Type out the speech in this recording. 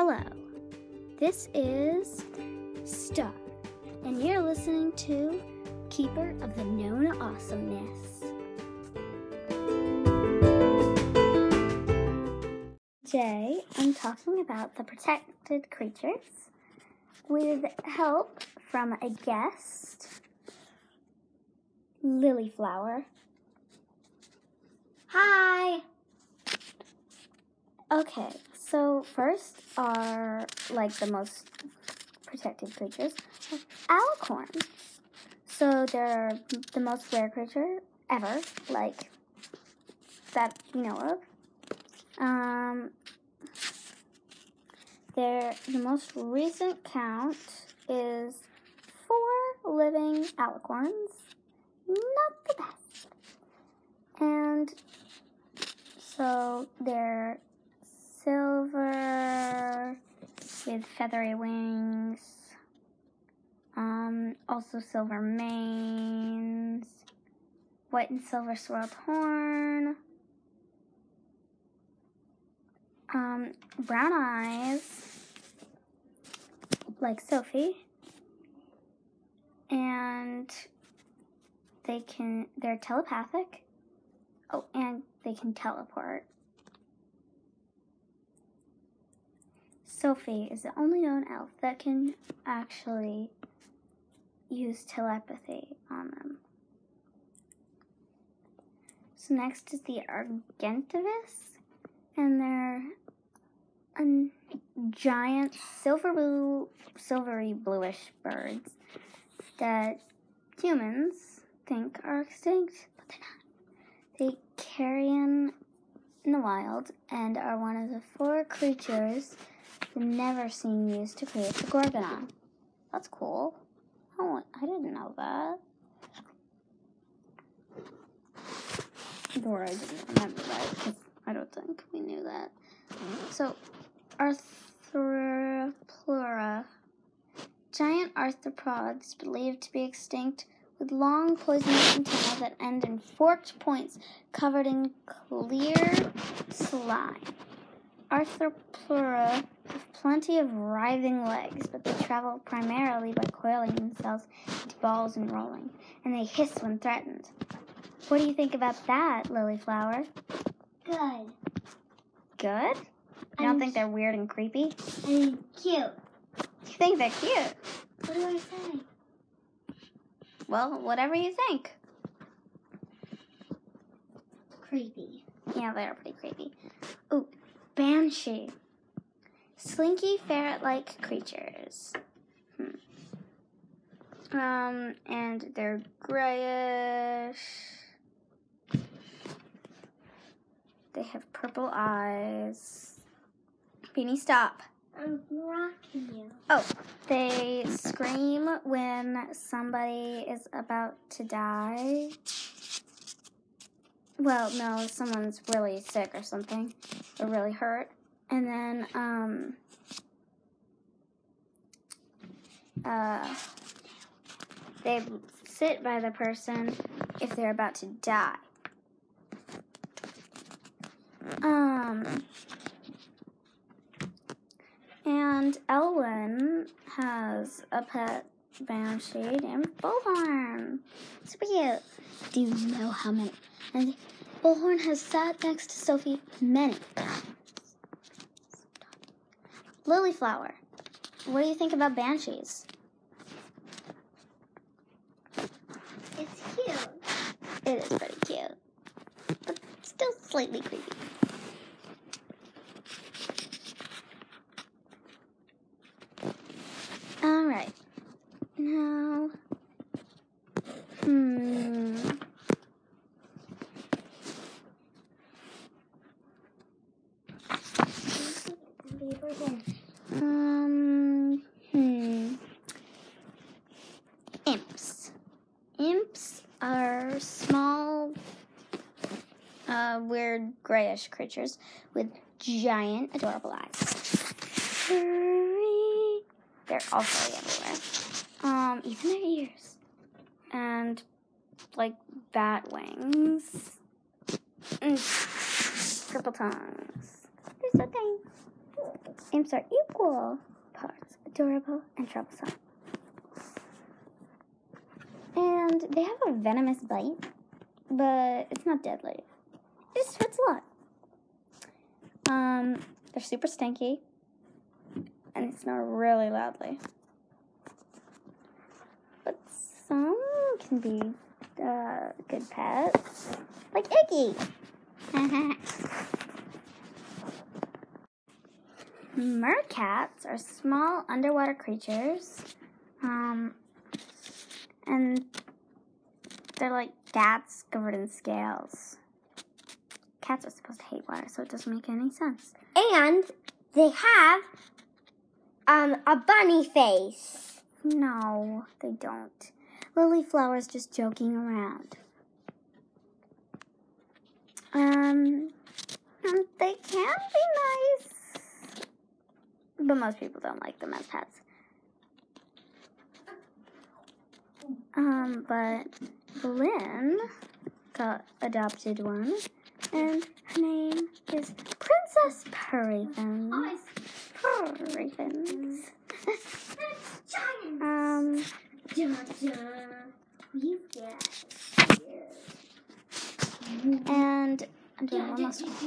Hello, this is Star, and you're listening to Keeper of the Known Awesomeness. Today, I'm talking about the protected creatures with help from a guest, Lilyflower. Hi! Okay, so first are like the most protected creatures, alicorns. So they're the most rare creature ever, like that you know of. Um, their the most recent count is four living alicorns. Not the best. And so they're silver with feathery wings. Um, also silver manes, white and silver swirled horn. Um, brown eyes, like Sophie. And they can, they're telepathic. Oh, and they can teleport. Sophie is the only known elf that can actually use telepathy on them. So next is the Argentavis, and they're a giant silver blue, silvery bluish birds that humans think are extinct, but they're not. They carrion in the wild and are one of the four creatures never seen used to create the Gorgodon. That's cool. Oh, I didn't know that. Or I didn't remember that I don't think we knew that. So, Arthropleura. Giant arthropods believed to be extinct with long poisonous antennae that end in forked points covered in clear slime. Arthropleura have plenty of writhing legs, but they travel primarily by coiling themselves into balls and rolling, and they hiss when threatened. What do you think about that, Lilyflower? Good. Good? You don't think they're weird and creepy? I mean, cute. You think they're cute? What do I say? Well, whatever you think. Creepy. Yeah, they're pretty creepy. Ooh, Banshee. Slinky ferret-like creatures. Hmm. Um, and they're grayish. They have purple eyes. Beanie, stop. Rocking you. Oh, they scream when somebody is about to die. Well, no, someone's really sick or something, or really hurt. And then, um, uh, they sit by the person if they're about to die. Um, and Elwin has a pet banshee named Bullhorn. Super cute. Do you know how many? And Bullhorn has sat next to Sophie many times. Lilyflower, what do you think about banshees? It's cute. It is pretty cute, but still slightly creepy. All right. Now, hmm. Um, hmm. Imps. Imps are small, uh, weird grayish creatures with giant, adorable eyes. They're also everywhere. Um, even their ears. And, like, bat wings. And purple tongues. They're so tiny. Imps are equal parts adorable and troublesome. And they have a venomous bite, but it's not deadly. It just hurts a lot. Um, they're super stinky, and they snore really loudly. But some can be uh, good pets, like Iggy. Mercats are small underwater creatures, um, and they're like cats covered in scales. Cats are supposed to hate water, so it doesn't make any sense. And they have um a bunny face. No, they don't. Lily Flower's just joking around. Um, they can be nice, but most people don't like them as pets. Um, but Linh got adopted one, and her name is Princess Purrythins. Purrythins. Um. And I'm doing one last one.